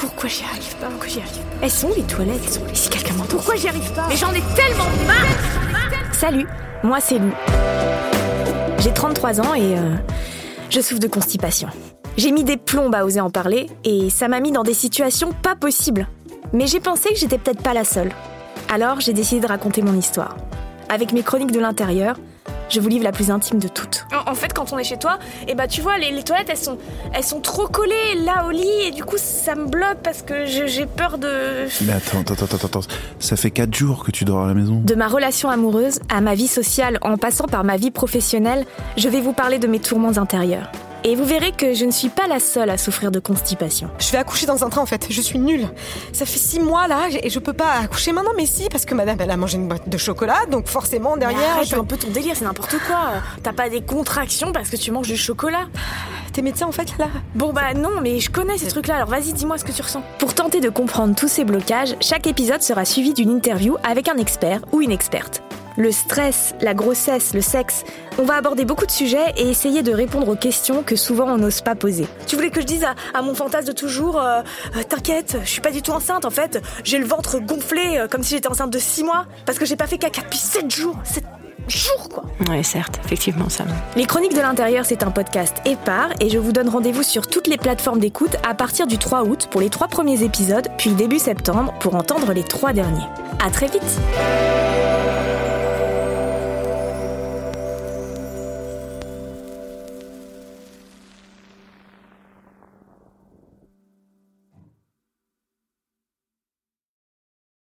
Pourquoi j'y arrive pas Pourquoi j'y arrive pas Elles sont les toilettes Elles sont les... Si quelqu'un m'entend. Pourquoi j'y arrive pas Mais j'en ai tellement marre Salut, moi c'est Lou. J'ai 33 ans et euh, je souffre de constipation. J'ai mis des plombes à oser en parler et ça m'a mis dans des situations pas possibles. Mais j'ai pensé que j'étais peut-être pas la seule. Alors j'ai décidé de raconter mon histoire. Avec mes chroniques de l'intérieur, je vous livre la plus intime de toutes. En, en fait, quand on est chez toi, et bah tu vois, les, les toilettes elles sont, elles sont trop collées là au lit et du coup ça me bloque parce que je- j'ai peur de. Mais attends, attends, attends, attends. Ça fait 4 jours que tu dors à la maison. De ma relation amoureuse à ma vie sociale en passant par ma vie professionnelle, je vais vous parler de mes tourments intérieurs. Et vous verrez que je ne suis pas la seule à souffrir de constipation. Je vais accoucher dans un train en fait, je suis nulle. Ça fait six mois là et je peux pas accoucher maintenant, mais si, parce que madame elle a mangé une boîte de chocolat, donc forcément Mais derrière. arrête je- un peu ton délire, c'est n'importe quoi. T'as pas des contractions parce que tu manges du chocolat. T'es médecin en fait là Bon bah non, mais je connais ces trucs-là. Alors vas-y, dis-moi ce que tu ressens. Pour tenter de comprendre tous ces blocages, chaque épisode sera suivi d'une interview avec un expert ou une experte. Le stress, la grossesse, le sexe, on va aborder beaucoup de sujets et essayer de répondre aux questions que souvent on n'ose pas poser. Tu voulais que je dise à, à mon fantasme de toujours, euh, euh, t'inquiète, je suis pas du tout enceinte en fait. J'ai le ventre gonflé euh, comme si j'étais enceinte de 6 mois parce que j'ai pas fait caca depuis 7 jours. 7 jours quoi. Oui, certes, effectivement, ça. Les Chroniques de l'Intérieur, c'est un podcast épars et je vous donne rendez-vous sur toutes les plateformes d'écoute à partir du 3 août pour les trois premiers épisodes, puis début septembre pour entendre les trois derniers. À très vite!